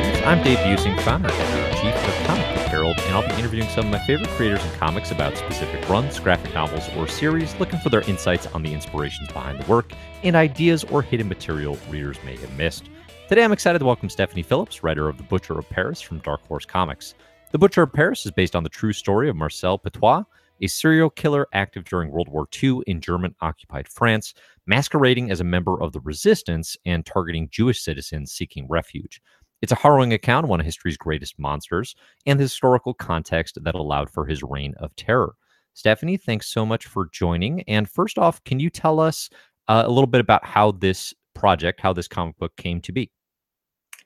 Annotators. I'm Dave Buesing, founder and editor-in-chief of Comic Book Herald, and I'll be interviewing some of my favorite creators in comics about specific runs, graphic novels, or series, looking for their insights on the inspirations behind the work and ideas or hidden material readers may have missed. Today, I'm excited to welcome Stephanie Phillips, writer of The Butcher of Paris from Dark Horse Comics. The Butcher of Paris is based on the true story of Marcel Petiot, a serial killer active during World War II in German occupied France, masquerading as a member of the resistance and targeting Jewish citizens seeking refuge. It's a harrowing account of one of history's greatest monsters and the historical context that allowed for his reign of terror. Stephanie, thanks so much for joining. And first off, can you tell us uh, a little bit about how this project, how this comic book came to be?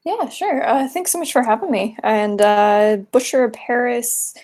Yeah, sure. Uh, thanks so much for having me. And uh, Butcher of Paris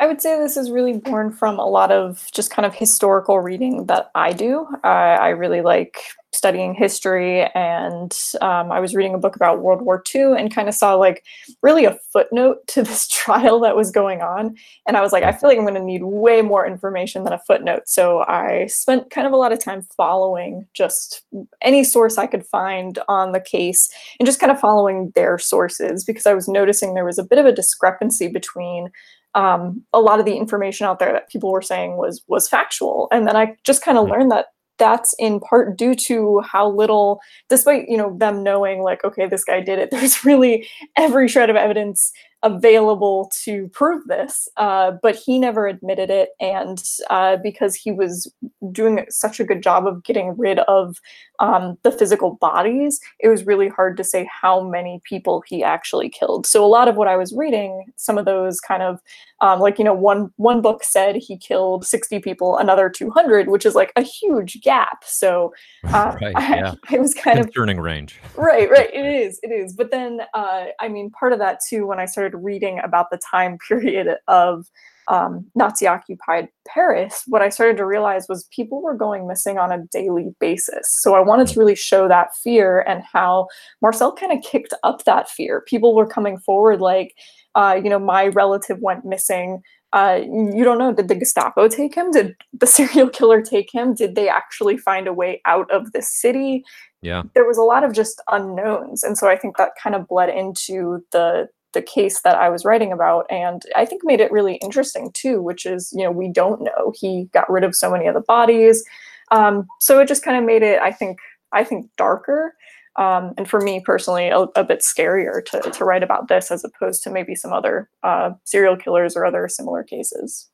I would say this is really born from a lot of just kind of historical reading that I do. Uh, I really like studying history, and um, I was reading a book about World War II and kind of saw like really a footnote to this trial that was going on. And I was like, I feel like I'm going to need way more information than a footnote. So I spent kind of a lot of time following just any source I could find on the case and just kind of following their sources because I was noticing there was a bit of a discrepancy between um, a lot of the information out there that people were saying was was factual and then i just kind of mm-hmm. learned that that's in part due to how little despite you know them knowing like okay this guy did it there's really every shred of evidence available to prove this, uh, but he never admitted it. And uh, because he was doing such a good job of getting rid of um, the physical bodies, it was really hard to say how many people he actually killed. So a lot of what I was reading, some of those kind of um, like you know one one book said he killed 60 people, another 200, which is like a huge gap. So uh, right, yeah. I, I, was kind of turning range. Right, right. It is, it is. But then uh, I mean, part of that too, when I started started reading about the time period of um, Nazi occupied Paris, what I started to realize was people were going missing on a daily basis. So I wanted to really show that fear and how Marcel kind of kicked up that fear. People were coming forward like, uh, you know, my relative went missing. Uh, you don't know, did the Gestapo take him? Did the serial killer take him? Did they actually find a way out of the city? Yeah. There was a lot of just unknowns. And so I think that kind of bled into the the case that I was writing about, and I think made it really interesting too. Which is, you know, we don't know. He got rid of so many of the bodies, um, so it just kind of made it, I think, I think darker. Um, and for me personally, a, a, bit scarier to, to write about this as opposed to maybe some other uh, serial killers or other similar cases.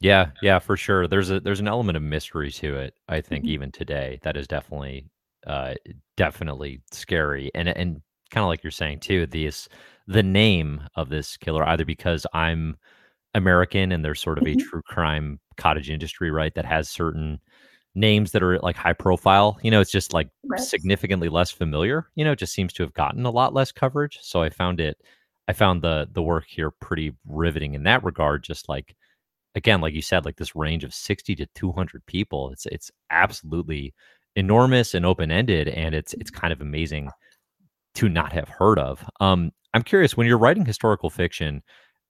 Yeah, yeah, for sure. There's a there's an element of mystery to it. I think mm-hmm. even today, that is definitely uh, definitely scary, and and kind of like you're saying too. These the name of this killer either because I'm American and there's sort of mm-hmm. a true crime cottage industry, right? That has certain names that are like high profile. You know, it's just like right. significantly less familiar. You know, it just seems to have gotten a lot less coverage. So I found it, I found the the work here pretty riveting in that regard. Just like again, like you said, like this range of 60 to 200 people. It's it's absolutely enormous and open ended, and it's it's kind of amazing to not have heard of. Um, I'm curious when you're writing historical fiction,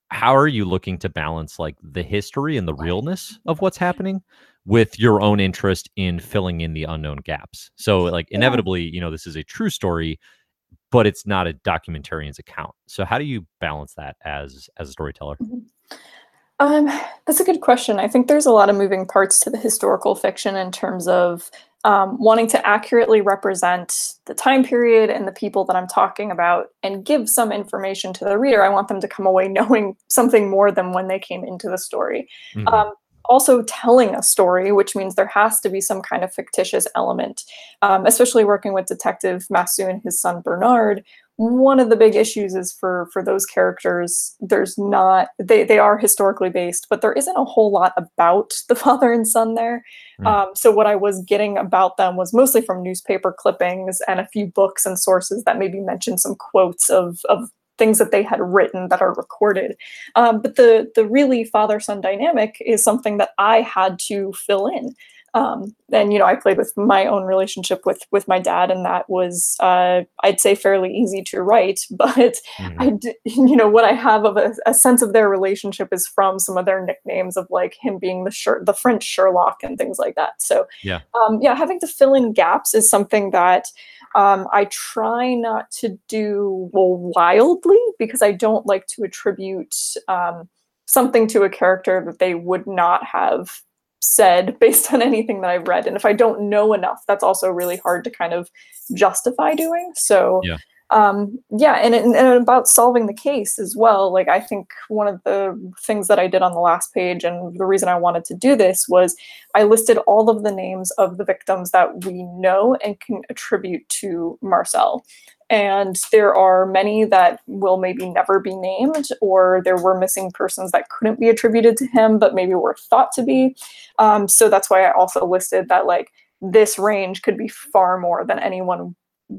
how are you looking to balance like the history and the realness of what's happening with your own interest in filling in the unknown gaps? So like inevitably, you know, this is a true story, but it's not a documentarian's account. So how do you balance that as as a storyteller? Mm-hmm. Um, that's a good question. I think there's a lot of moving parts to the historical fiction in terms of um, wanting to accurately represent the time period and the people that I'm talking about and give some information to the reader. I want them to come away knowing something more than when they came into the story. Mm-hmm. Um, also telling a story, which means there has to be some kind of fictitious element, um, especially working with Detective Massu and his son Bernard. One of the big issues is for for those characters, there's not they they are historically based, but there isn't a whole lot about the father and son there. Mm. Um, so what I was getting about them was mostly from newspaper clippings and a few books and sources that maybe mentioned some quotes of of things that they had written that are recorded. Um, but the the really father son dynamic is something that I had to fill in. Um, and you know, I played with my own relationship with with my dad, and that was uh, I'd say fairly easy to write. But mm-hmm. I, d- you know, what I have of a, a, sense of their relationship is from some of their nicknames of like him being the Sher- the French Sherlock and things like that. So yeah, um, yeah, having to fill in gaps is something that Um, I try not to do well wildly because I don't like to attribute um, something to a character that they would not have said based on anything that I've read. And if I don't know enough, that's also really hard to kind of justify doing. So Yeah. um yeah and, and, and about solving the case as well like i think one of the things that i did on the last page and the reason i wanted to do this was i listed all of the names of the victims that we know and can attribute to marcel and there are many that will maybe never be named or there were missing persons that couldn't be attributed to him but maybe were thought to be. Um, so that's why i also listed that like this range could be far more than anyone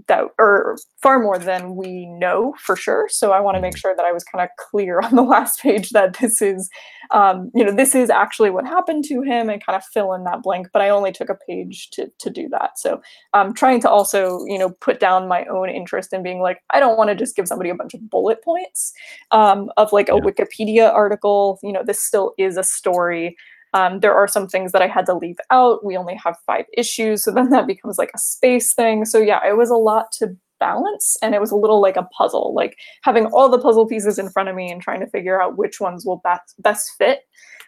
that or far more than we know for sure. So i want to make sure that i was kind of clear on the last page that this is um, you know this is actually what happened to him and kind of fill in that blank but i only took a page to to do that. So i'm trying to also you know put down my own interest in being like i don't want to just give somebody a bunch of bullet points um, of like a Yeah. wikipedia article. You know this still is a story um, there are some things that I had to leave out. We only have five issues, so then that becomes like a space thing. So yeah, it was a lot to balance, and it was a little like a puzzle, like having all the puzzle pieces in front of me and trying to figure out which ones will best best fit,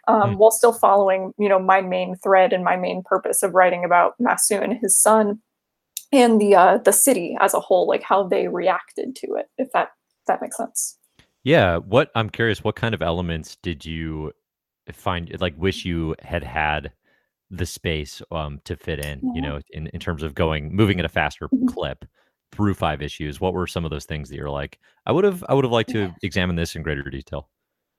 um, Mm. while still following you know my main thread and my main purpose of writing about Massu and his son, and the uh, the city as a whole, like how they reacted to it. If that if that makes sense. Yeah, what I'm curious, what kind of elements did you find like wish you had had the space um to fit in, you know, in in terms of going moving at a faster Mhm. clip through 5 issues? What were some of those things that you're like, I would have I would have liked Yeah. to examine this in greater detail?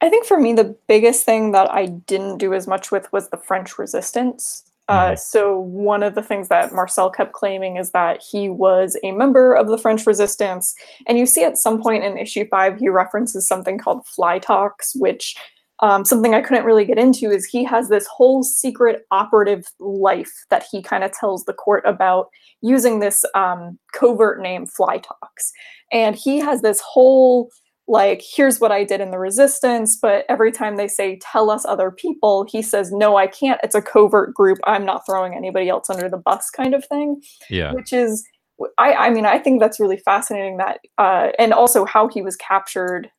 I think for me, the biggest thing that I didn't do as much with was the French resistance. Uh, Mhm. so one of the things that Marcel kept claiming is that he was a member of the French resistance. And you see at some point in issue five, he references something called Fly-Tox, which um, something I couldn't really get into is he has this whole secret operative life that he kind of tells the court about using this um, covert name, Fly-Tox. And he has this whole like here's what i did in the resistance but every time they say tell us other people he says no i can't it's a covert group i'm not throwing anybody else under the bus kind of thing Yeah. which is i i mean i think that's really fascinating that uh and also how he was captured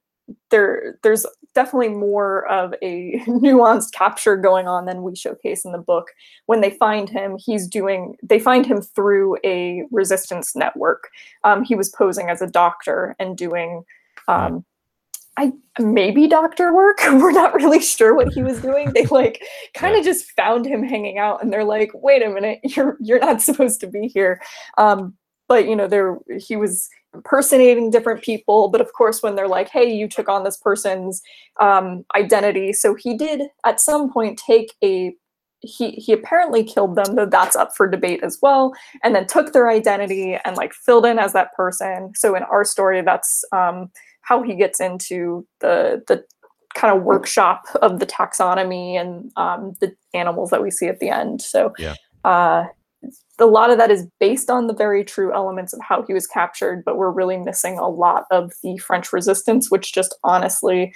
there there's definitely more of a nuanced capture going on than we showcase in the book when they find him he's doing they find him through a resistance network um, he was posing as a doctor and doing um, I maybe doctor work. We're not really sure what he was doing. They like kind of just found him hanging out, and they're like, "Wait a minute, you're you're not supposed to be here." Um, but you know, there he was impersonating different people. But of course, when they're like, "Hey, you took on this person's um, identity," so he did at some point take a he he apparently killed them though that's up for debate as well and then took their identity and like filled in as that person so in our story that's um how he gets into the the kind of workshop of the taxonomy and um, the animals that we see at the end. So Yeah. uh, a lot of that is based on the very true elements of how he was captured, but we're really missing a lot of the French resistance, which just honestly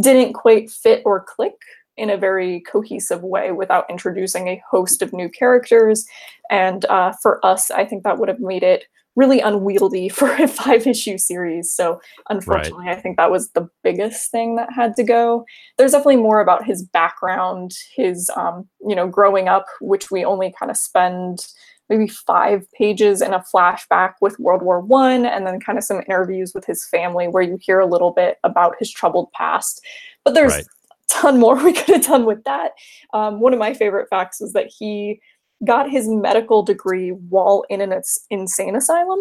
didn't quite fit or click in a very cohesive way without introducing a host of new characters. And uh, for us, I think that would have made it really unwieldy for a five issue series. So unfortunately, I think that was the biggest thing that had to go. There's definitely more about his background, his um, you know, growing up, which we only kind of spend maybe five pages in a flashback with World War One, and then kind of some interviews with his family where you hear a little bit about his troubled past. But there's Right. a ton more we could have done with that. Um, one of my favorite facts is that he got his medical degree while in an insane asylum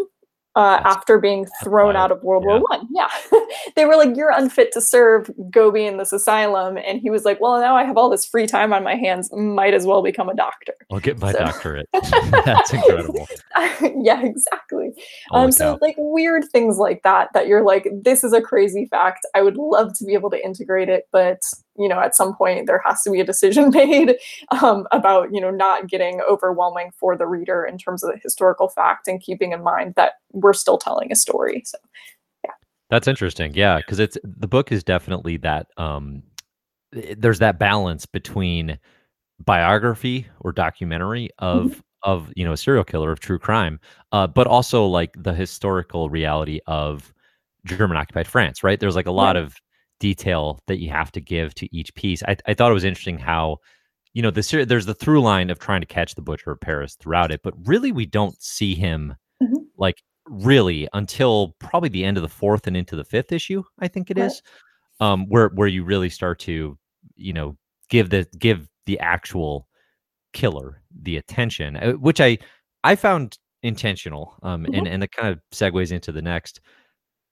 uh, after being thrown out of World Yeah. War One. Yeah, they were like, "You're unfit to serve. Go be in this asylum." And he was like, "Well, now I have all this free time on my hands. Might as well become a doctor." I'll get my So- doctorate. That's incredible. yeah, exactly. Um, so like weird things like that that you're like, this is a crazy fact. I would love to be able to integrate it, but you know, at some point there has to be a decision made um, about you know not getting overwhelming for the reader in terms of the historical fact and keeping in mind that we're still telling a story. So yeah That's interesting. Yeah, because it's the book is definitely that um there's that balance between biography or documentary of of, you know, a serial killer of true crime, uh, but also, like, the historical reality of German occupied France, right? There's, like, a lot Right. of detail that you have to give to each piece. I I thought it was interesting how, you know, the ser there's the through line of trying to catch the Butcher of Paris throughout it, but really we don't see him, Mhm. like, really until probably the end of the 4th and into the 5th issue, I think it Right. is, um, where where you really start to, you know, give the give the actual killer the attention, uh, which I I found intentional, um, and Mhm. and it kind of segues into the next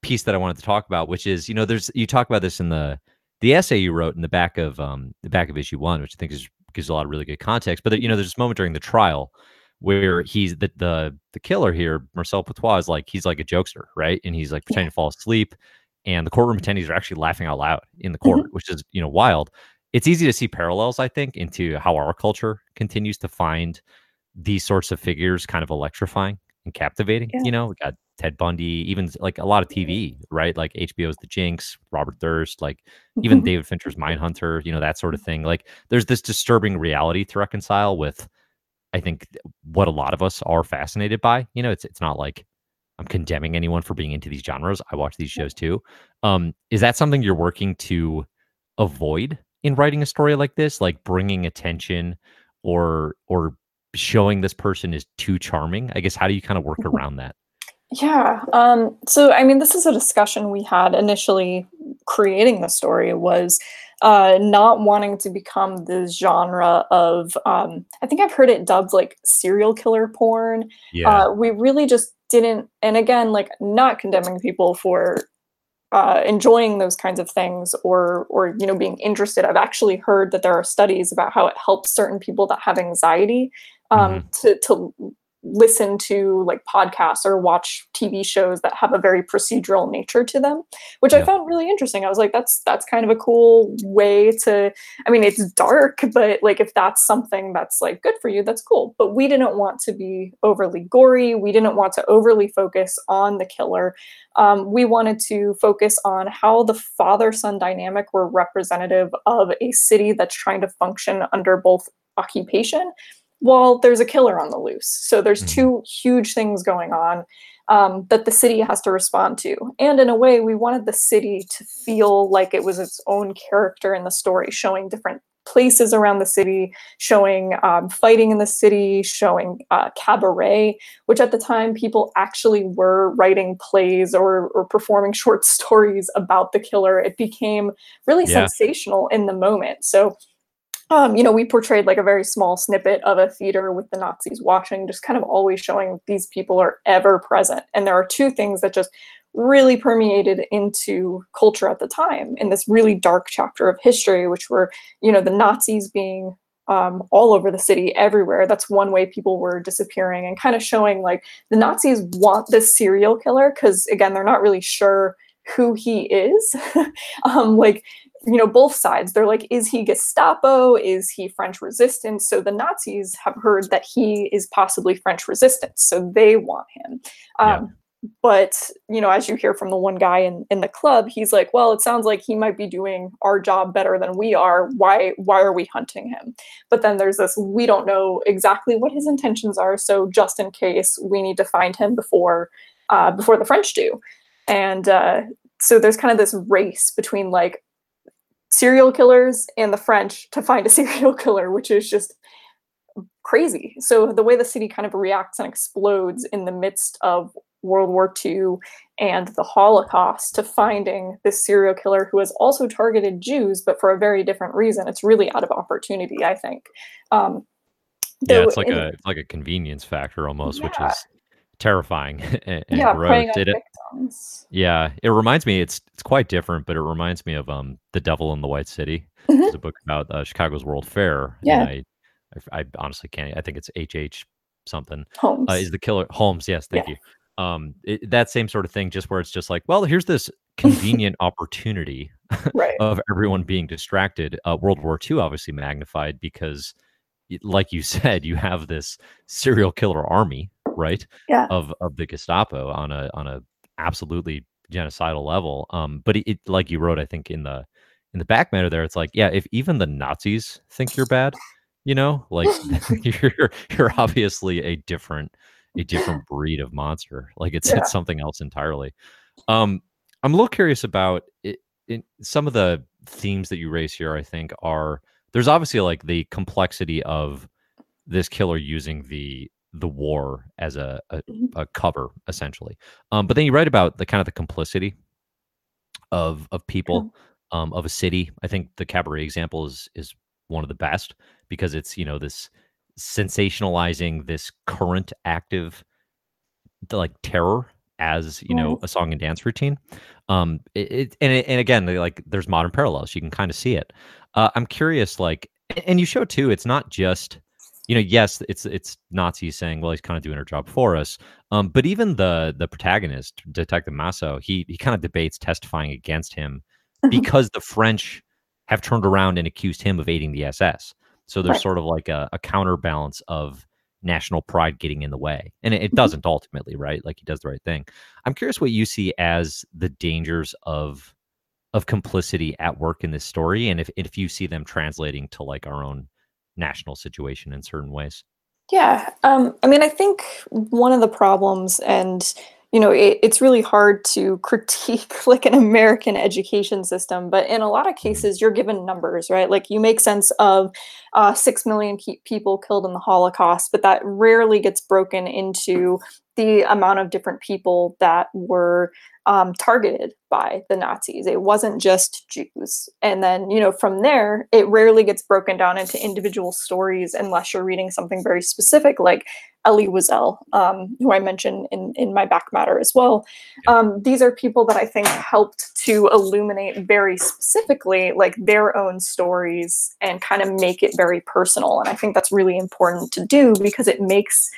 piece that I wanted to talk about, which is, you know, there's you talk about this in the the essay you wrote in the back of, um, the back of issue 1, which I think is gives a lot of really good context, but, you know, there's this moment during the trial where he's the the the killer here, Marcel Petiot, is like he's like a jokester, right? And he's, like, Yeah. pretending to fall asleep, and the courtroom attendees are actually laughing out loud in the court, Mhm. which is, you know, wild. It's easy to see parallels, I think, into how our culture continues to find these sorts of figures kind of electrifying and captivating, Yeah. you know? We got Ted Bundy, even like, a lot of TV, right? Like, HBO's The Jinx, Robert Durst, like, even Mhm. David Fincher's Mindhunter, you know, that sort of thing. Like, there's this disturbing reality to reconcile with, I think, what a lot of us are fascinated by, you know? It's it's not like I'm condemning anyone for being into these genres, I watch these shows too. Um, is that something you're working to avoid in writing a story like this? Like, bringing attention or or showing this person is too charming? I guess, how do you kinda work Mhm. around that? Yeah, um, so, I mean, this is a discussion we had initially creating the story was, uh, not wanting to become the genre of, um I think I've heard it dubbed, like, serial killer porn. Yeah. Uh, we really just didn't and again, like, not condemning people for, uh, enjoying those kinds of things or or, you know, being interested. I've actually heard that there are studies about how it helps certain people that have anxiety, um, Mhm. to to listen to, like, podcasts or watch TV shows that have a very procedural nature to them, which I found really interesting. I was like, "That's that's kind of a cool way to" I mean, it's dark, but, like, if that's something that's, like, good for you, that's cool. But we didn't want to be overly gory, we didn't want to overly focus on the killer. Um, we wanted to focus on how the father-son dynamic were representative of a city that's trying to function under both occupation, while there's a killer on the loose. So there's Mhm. 2 huge things going on, um, that the city has to respond to. And in a way, we wanted the city to feel like it was its own character in the story, showing different places around the city, showing, um, fighting in the city, showing, uh, cabaret, which at the time, people actually were writing plays or or performing short stories about the killer. It became really Yeah. sensational in the moment. So, um, you know, we portrayed, like, a very small snippet of a theater with the Nazis watching, just kind of always showing these people are ever present. And there are 2 things that just really permeated into culture at the time in this really dark chapter of history, which were, you know, the Nazis being, um, all over the city, everywhere. That's one way people were disappearing and kinda showing, like, the Nazis want this serial killer because, again, they're not really sure who he is. Um, like, you know, both sides, they're like, "Is he Gestapo? Is he French resistance?" So the Nazis have heard that he is possibly French resistance, so they want him. Yeah. Um, but, you know, as you hear from the one guy in in the club, he's like, "Well, it sounds like he might be doing our job better than we are. Why why are we hunting him?" But then there's this, "We don't know exactly what his intentions are, so just in case, we need to find him before, uh, before the French do." And, uh, so there's kind of this race between, like, serial killers and the French to find a serial killer, which is just crazy. So the way the city kind of reacts and explodes in the midst of World War II and the Holocaust to finding this serial killer who has also targeted Jews, but for a very different reason. It's really out of opportunity, I think. Um, Yeah, it's like in a it's like a convenience factor almost, which is terrifying and Yeah, gross. It, uh victims. Yeah, it reminds me it's it's quite different, but it reminds me of, um, The Devil in the White City. It's Mhm. a book about, uh, Chicago's World Fair, Yeah. I, honestly can't I think it's H. H. something, uh, is the killer Holmes, yes, Yeah. thank you. Um, it that same sort of thing, just where it's just like, "Well, here's this convenient opportunity Right. of everyone being distracted." Uh, World War II obviously magnified because, like you said, you have this serial killer army, right, Yeah. of of the Gestapo on a on a absolutely genocidal level, um, but it it like you wrote, I think, in the in the back matter there, it's like, yeah, if even the Nazis think you're bad, You know, like you're you're obviously a different a different breed of monster. Like it's Yeah. it's something else entirely. Um, I'm a little curious about it, in some of the themes that you raise here. I think are there's obviously like the complexity of this killer using the the war as a a, Mhm. a cover essentially. Um, but then you write about the kind of the complicity of of people um, of a city. I think the cabaret example is is one of the best because it's you know this sensationalizing this current active like terror as you know a song and dance routine um it, it and it, and again like there's modern parallels you can kind of see it uh, i'm curious like and you show too it's not just you know yes it's it's nazis saying well he's kind of doing her job for us um but even the the protagonist detective massu he he kind of debates testifying against him because the french have turned around and accused him of aiding the ss so there's Right. sort of like a, a counterbalance of national pride getting in the way. And it, it Mhm. doesn't ultimately, right? Like he does the right thing. I'm curious what you see as the dangers of of complicity at work in this story and if if you see them translating to like our own national situation in certain ways. Yeah, um, I mean, I think one of the problems, and you know, it, it's really hard to critique like an American education system, but in a lot of Mhm. cases, you're given numbers, right? Like you make sense of uh, six million ke- people killed in the Holocaust, but that rarely gets broken into the amount of different people that were um, targeted by the Nazis. It wasn't just Jews. And then, you know, from there, it rarely gets broken down into individual stories unless you're reading something very specific, like Elie Wiesel, um, who I mentioned in, in my back matter as well. Um, these are people that I think helped to illuminate very specifically like their own stories and kind of make it very personal. And I think that's really important to do because it makes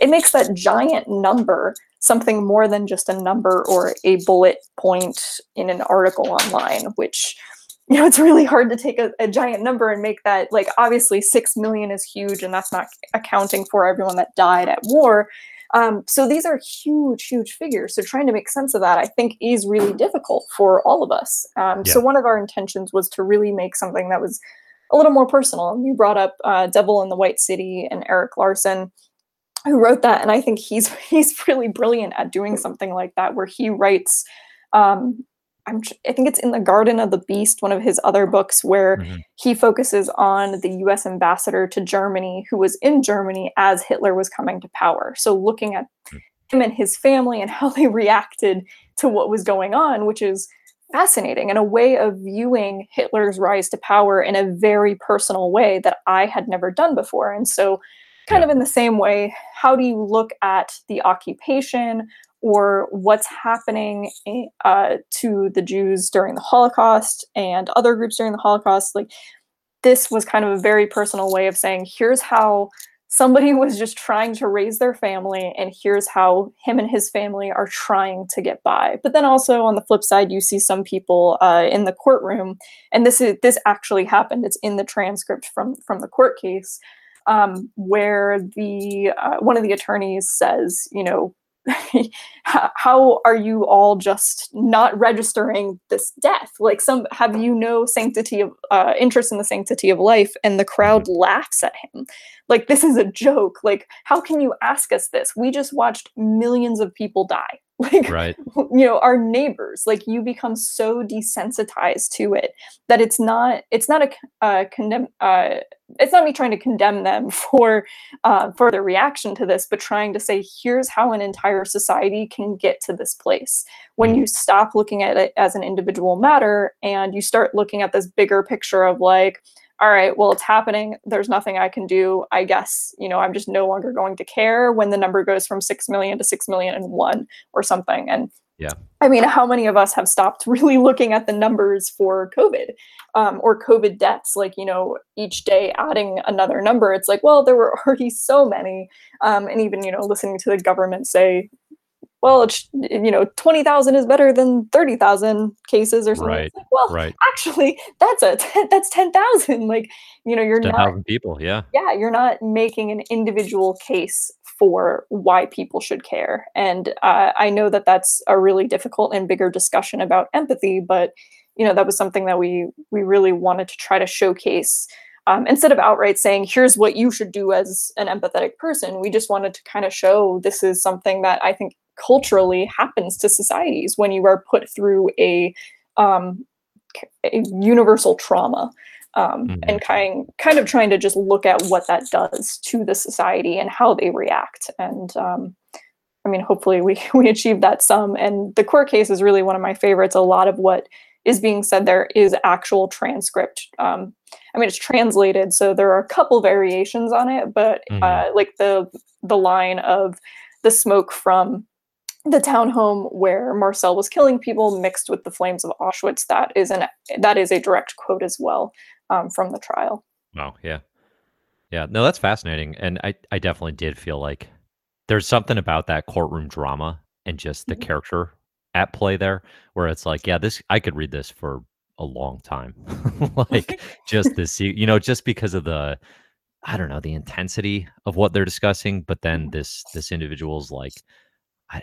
it makes that giant number something more than just a number or a bullet point in an article online, which you know it's really hard to take a, a giant number and make that like obviously six million is huge and that's not accounting for everyone that died at war. Um, so these are huge, huge figures. So trying to make sense of that, I think, is really difficult for all of us. Um, so one of our intentions was to really make something that was a little more personal. You brought up uh, "Devil in the White City" and Erik Larson who wrote that and i think he's he's really brilliant at doing something like that where he writes um I'm, I think it's in the Garden of the Beast, one of his other books, where Mhm. he focuses on the U.S. ambassador to Germany, who was in Germany as Hitler was coming to power. So looking at Mm. him and his family and how they reacted to what was going on, which is fascinating and a way of viewing Hitler's rise to power in a very personal way that I had never done before. And so kind Yeah. of in the same way, how do you look at the occupation or what's happening uh, to the Jews during the Holocaust and other groups during the Holocaust? Like, this was kind of a very personal way of saying, here's how somebody was just trying to raise their family, and here's how him and his family are trying to get by. But then also on the flip side, you see some people uh, in the courtroom, and this is this actually happened. It's in the transcript from from the court case um, where the uh, one of the attorneys says, you know, how, are you all just not registering this death? Like, some have you no sanctity of uh, interest in the sanctity of life? And the crowd laughs at him. Like, this is a joke. Like, how can you ask us this? We just watched millions of people die. Like, Right. you know our neighbors like you become so desensitized to it that it's not it's not a uh, condemn uh, it's not me trying to condemn them for uh, for their reaction to this but trying to say here's how an entire society can get to this place when Mm. you stop looking at it as an individual matter and you start looking at this bigger picture of like all right well it's happening there's nothing i can do i guess you know i'm just no longer going to care when the number goes from 6 million to 6 million and one or something and Yeah. I mean, how many of us have stopped really looking at the numbers for COVID um, or COVID deaths? Like, you know, each day adding another number, it's like, well, there were already so many. Um, and even, you know, listening to the government say, well, it's, you know, 20,000 is better than 30,000 cases or something. Right. Like, well, Right. actually, that's a, that's 10,000. Like, you know, you're Ten not thousand people. Yeah. yeah, you're not making an individual case for why people should care. And uh, I know that that's a really difficult and bigger discussion about empathy, but you know that was something that we we really wanted to try to showcase um, instead of outright saying, here's what you should do as an empathetic person, we just wanted to kind of show this is something that I think culturally happens to societies when you are put through a, um, a universal trauma. Um, mm-hmm. and kind kind of trying to just look at what that does to the society and how they react. And um, I mean, hopefully we we achieve that some. And the court case is really one of my favorites. A lot of what is being said there is actual transcript. Um, I mean, it's translated, so there are a couple variations on it, but mm-hmm. uh, like the the line of the smoke from the townhome where Marcel was killing people mixed with the flames of Auschwitz. That is an that is a direct quote as well um, from the trial. Wow. Yeah. Yeah. No, that's fascinating, and I I definitely did feel like there's something about that courtroom drama and just the mm-hmm. character at play there where it's like, yeah, this I could read this for a long time. like just this, you know, just because of the I don't know, the intensity of what they're discussing, but then mm-hmm. this this individual's like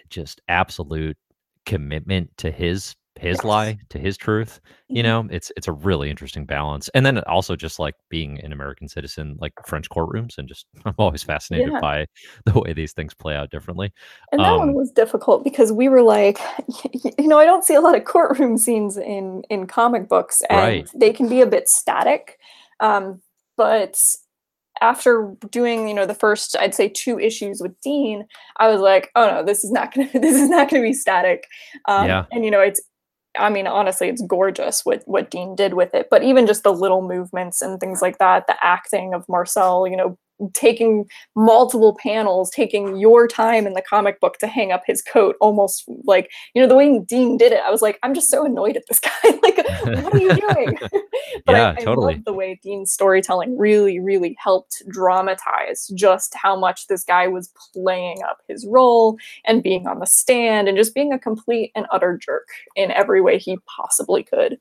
just absolute commitment to his his yes. lie to his truth you mm-hmm. know it's it's a really interesting balance and then also just like being an american citizen like french courtrooms and just i'm always fascinated yeah. by the way these things play out differently and that um, one was difficult because we were like you know i don't see a lot of courtroom scenes in in comic books and right. they can be a bit static um, but after doing you know the first i'd say two issues with dean i was like oh no this is not gonna this is not gonna be static um, yeah. and you know it's I mean, honestly, it's gorgeous what what Dean did with it. But even just the little movements and things like that, the acting of Marcel, you know, taking multiple panels, taking your time in the comic book to hang up his coat, almost like you know the way Dean did it. I was like, I'm just so annoyed at this guy. like, what are you doing? but yeah, I, I totally. love the way Dean's storytelling really, really helped dramatize just how much this guy was playing up his role and being on the stand and just being a complete and utter jerk in every way he possibly could.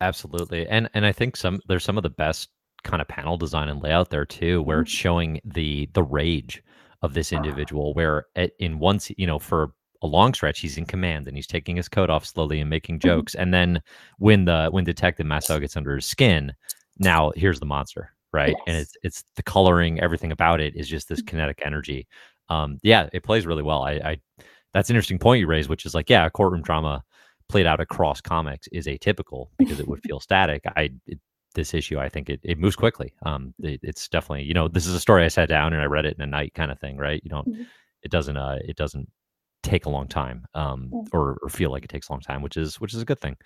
Absolutely, and and I think some there's some of the best kind of panel design and layout there too, where it's mm-hmm. showing the the rage of this individual. Where at, in once you know for a long stretch he's in command and he's taking his coat off slowly and making mm-hmm. jokes, and then when the when Detective Marcel gets under his skin, now here's the monster, right? Yes. And it's it's the coloring, everything about it is just this mm-hmm. kinetic energy. Um, yeah, it plays really well. I, I that's an interesting point you raised, which is like, yeah, courtroom drama played out across comics is atypical because it would feel static. I it, this issue, I think it, it moves quickly. Um, it, it's definitely, you know, this is a story I sat down and I read it in a night kind of thing, right? You don't, mm-hmm. it doesn't, uh, it doesn't take a long time, um, or, or feel like it takes a long time, which is, which is a good thing.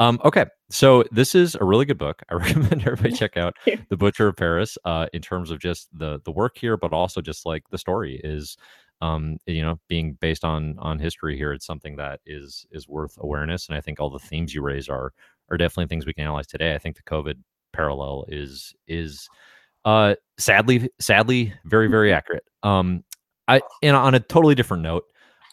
Um, okay, so this is a really good book. I recommend everybody check out The Butcher of Paris. Uh, in terms of just the the work here, but also just like the story is, um, you know, being based on on history here. It's something that is is worth awareness, and I think all the themes you raise are are definitely things we can analyze today. I think the COVID parallel is is uh sadly sadly very very mm-hmm. accurate. Um i and on a totally different note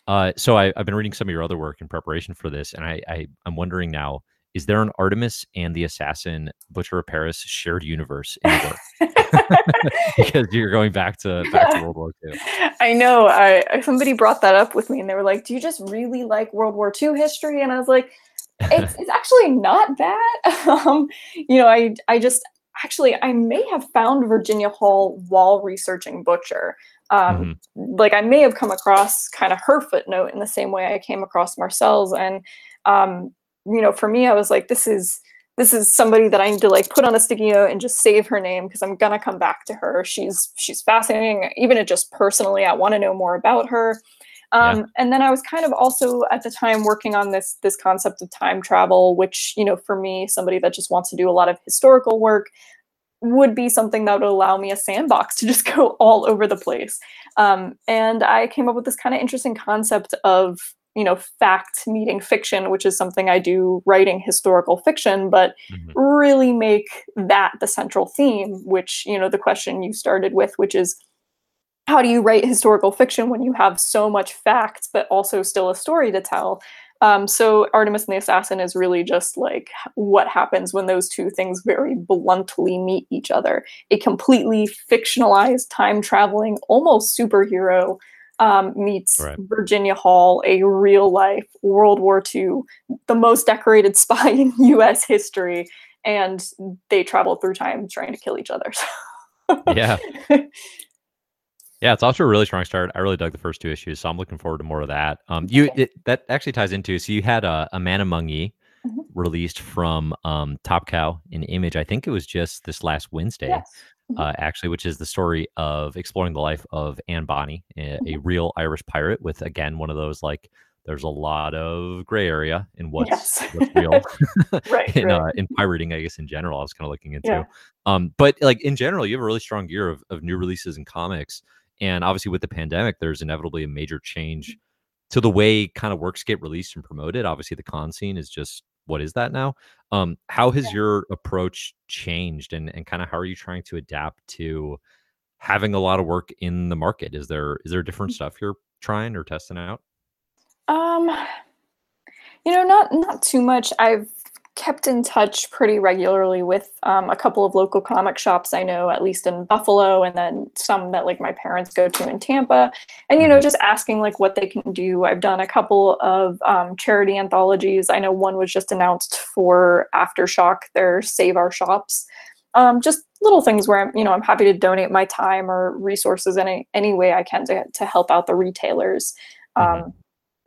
uh so I, i've been reading some of your other work in preparation for this and i, I i'm wondering now is there an artemis and the assassin butcher of paris shared universe in the book because you're going back to back to world war ii i know I, somebody brought that up with me and they were like do you just really like world war ii history? And i was like it's, it's actually not bad. Um, you know, I I just actually I may have found Virginia Hall while researching Butcher. Um, mm-hmm. Like I may have come across kind of her footnote in the same way I came across Marcel's, and um, you know, for me, I was like, this is this is somebody that I need to like put on a sticky note and just save her name because I'm gonna come back to her. She's she's fascinating, even just personally. I want to know more about her. Um, yeah. And then I was kind of also at the time working on this this concept of time travel, which you know, for me, somebody that just wants to do a lot of historical work, would be something that would allow me a sandbox to just go all over the place. Um, and I came up with this kind of interesting concept of you know fact meeting fiction which is something i do writing historical fiction but mm-hmm. really make that the central theme which you know the question you started with which is how do you write historical fiction when you have so much facts but also still a story to tell um, so artemis and the assassin is really just like what happens when those two things very bluntly meet each other a completely fictionalized time traveling almost superhero um, meets right. virginia hall a real life world war ii the most decorated spy in us history and they travel through time trying to kill each other. Yeah. Yeah, it's also a really strong start. I really dug the first two issues, so I'm looking forward to more of that. Um, you it, that actually ties into so you had uh, a Man Among Ye Mhm. released from um, Top Cow in Image. I think it was just this last Wednesday, Yes. Mhm, uh, actually, which is the story of exploring the life of Anne Bonny, a, a mhm. real Irish pirate. With again one of those like, there's a lot of gray area in what's Yes. what's real Right, in right. uh, in pirating, I guess in general. I was kind of looking Yeah. into, um, but like in general, you have a really strong year of of new releases and comics, and obviously with the pandemic, there's inevitably a major change to the way kind of works get released and promoted. Obviously, the con scene is just what is that now? Um, how has your approach changed, and and kind of how are you trying to adapt to having a lot of work in the market? Is there is there different stuff you're trying or testing out? Um, you know, not not too much. I've kept in touch pretty regularly with um, a couple of local comic shops I know, at least in Buffalo, and then some that like my parents go to in Tampa. And you know, hmm just asking like what they can do. I've done a couple of um, charity anthologies. I know one was just announced for Aftershock, their Save Our Shops. Um, just little things where I'm, you know, I'm happy to donate my time or resources any any way I can to to help out the retailers. hmm Um,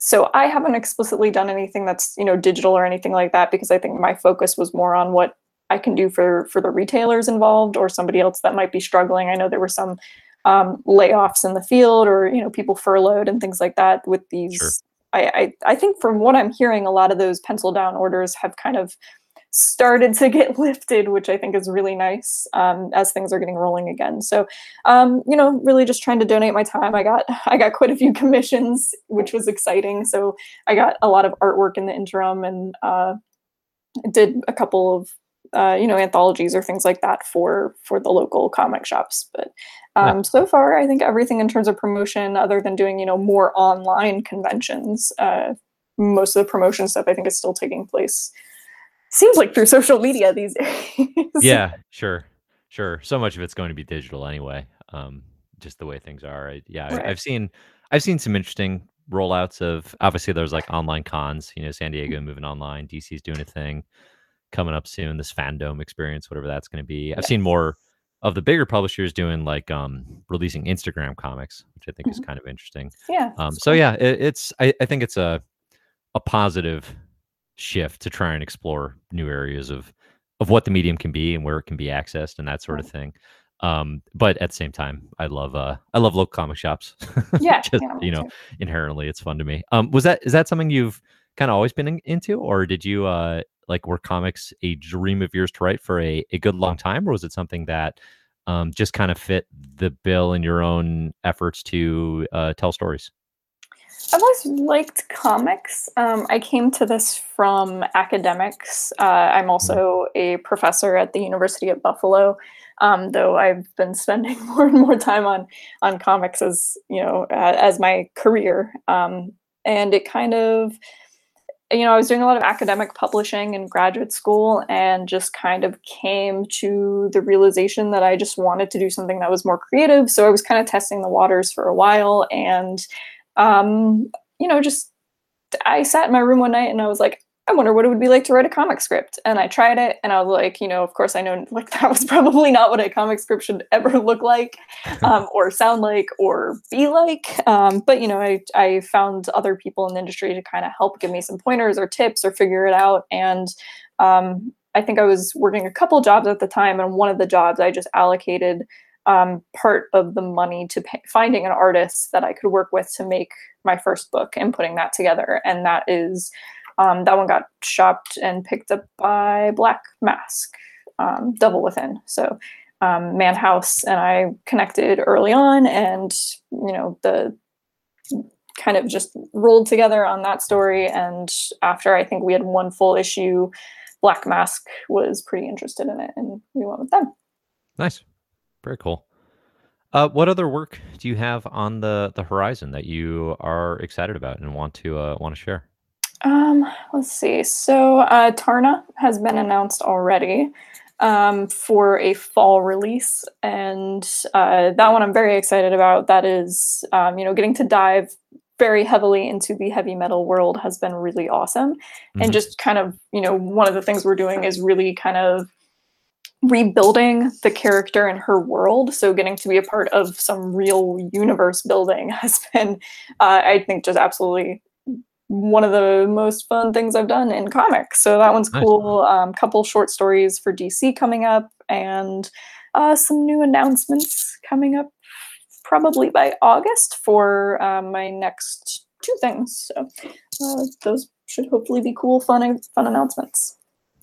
so I haven't explicitly done anything that's, you know, digital or anything like that because I think my focus was more on what I can do for for the retailers involved or somebody else that might be struggling. I know there were some um, layoffs in the field or you know people furloughed and things like that with Sure. these. I, I I think from what I'm hearing, a lot of those pencil down orders have kind of started to get lifted, which I think is really nice um, as things are getting rolling again. So, um, you know, really just trying to donate my time. I got I got quite a few commissions, which was exciting. So I got a lot of artwork in the interim and uh, did a couple of uh, you know anthologies or things like that for for the local comic shops. But Yeah. um, so far, I think everything in terms of promotion, other than doing you know more online conventions. Uh, most of the promotion stuff I think is still taking place Seems like through social media these days. Yeah, sure, sure. So much of it's going to be digital anyway. Um, just the way things are. I, yeah, I, Right. I've seen I've seen some interesting rollouts of obviously there's like online cons. You know, San Diego moving online, DC's doing a thing coming up soon. This fandom experience, whatever that's going to be. I've seen more of the bigger publishers doing like um releasing Instagram comics, which I think is Mhm. kind of interesting. Yeah, Um, so cool. yeah, it, it's I, I think it's a a positive shift to try and explore new areas of of what the medium can be and where it can be accessed and that sort of thing. Um, but at the same time, I love uh I love local comic shops. Yeah, Just yeah, you know, too. inherently it's fun to me. Um, was that is that something you've kind of always been in, into, or did you uh like were comics a dream of yours to write for a a good long time, or was it something that um just kind of fit the bill in your own efforts to uh tell stories? I've always liked comics. Um, I came to this from academics. Uh, I'm also a professor at the University of Buffalo, um, though I've been spending more and more time on on comics as you know uh, as my career. Um, and it kind of you know, I was doing a lot of academic publishing in graduate school and just kind of came to the realization that I just wanted to do something that was more creative. So I was kind of testing the waters for a while and um, you know, just I sat in my room one night and I was like, I wonder what it would be like to write a comic script. And I tried it and I was like, you know, of course I know like that was probably not what a comic script should ever look like um, or sound like or be like. Um, but you know, I I found other people in the industry to kind of help give me some pointers or tips or figure it out. And um, I think I was working a couple jobs at the time, and one of the jobs I just allocated um, part of the money to pay, finding an artist that I could work with to make my first book and putting that together. And that is um, that one got shopped and picked up by Black Mask, um, Devil Within. So um, Maan House and I connected early on, and you know the kind of just rolled together on that story. And after I think we had one full issue, Black Mask was pretty interested in it, and we went with them. Nice, very cool. Uh, what other work do you have on the the horizon that you are excited about and want to uh, want to share? Um, let's see. So uh, Taarna has been announced already um, for a fall release, and uh, that one I'm very excited about. That is, um, you know, getting to dive very heavily into the heavy metal world has been really awesome. And Mhm. just kind of, you know, one of the things we're doing is really kind of rebuilding the character and her world. So getting to be a part of some real universe building has been, uh, I think, just absolutely one of the most fun things I've done in comics. So that one's Nice. cool. Um, couple short stories for DC coming up, and uh, some new announcements coming up probably by August for um, my next two things. So uh, those should hopefully be cool, fun, fun announcements.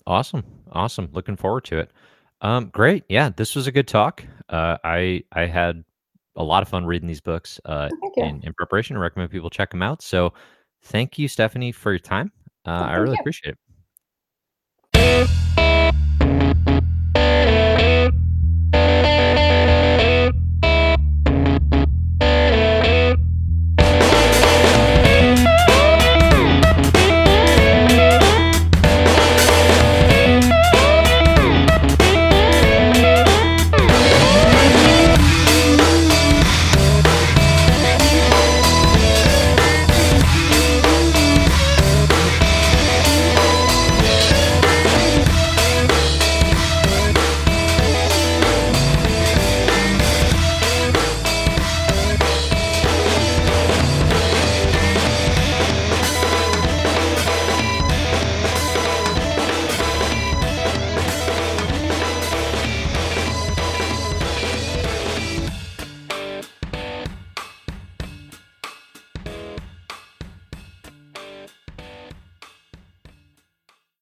Awesome, awesome. Looking forward to it. Um, great. Yeah, this was a good talk. Uh, I I had a lot of fun reading these books uh, in in preparation. I recommend people check them out. So, thank you, Stephanie, for your time. Uh, I really you. appreciate it.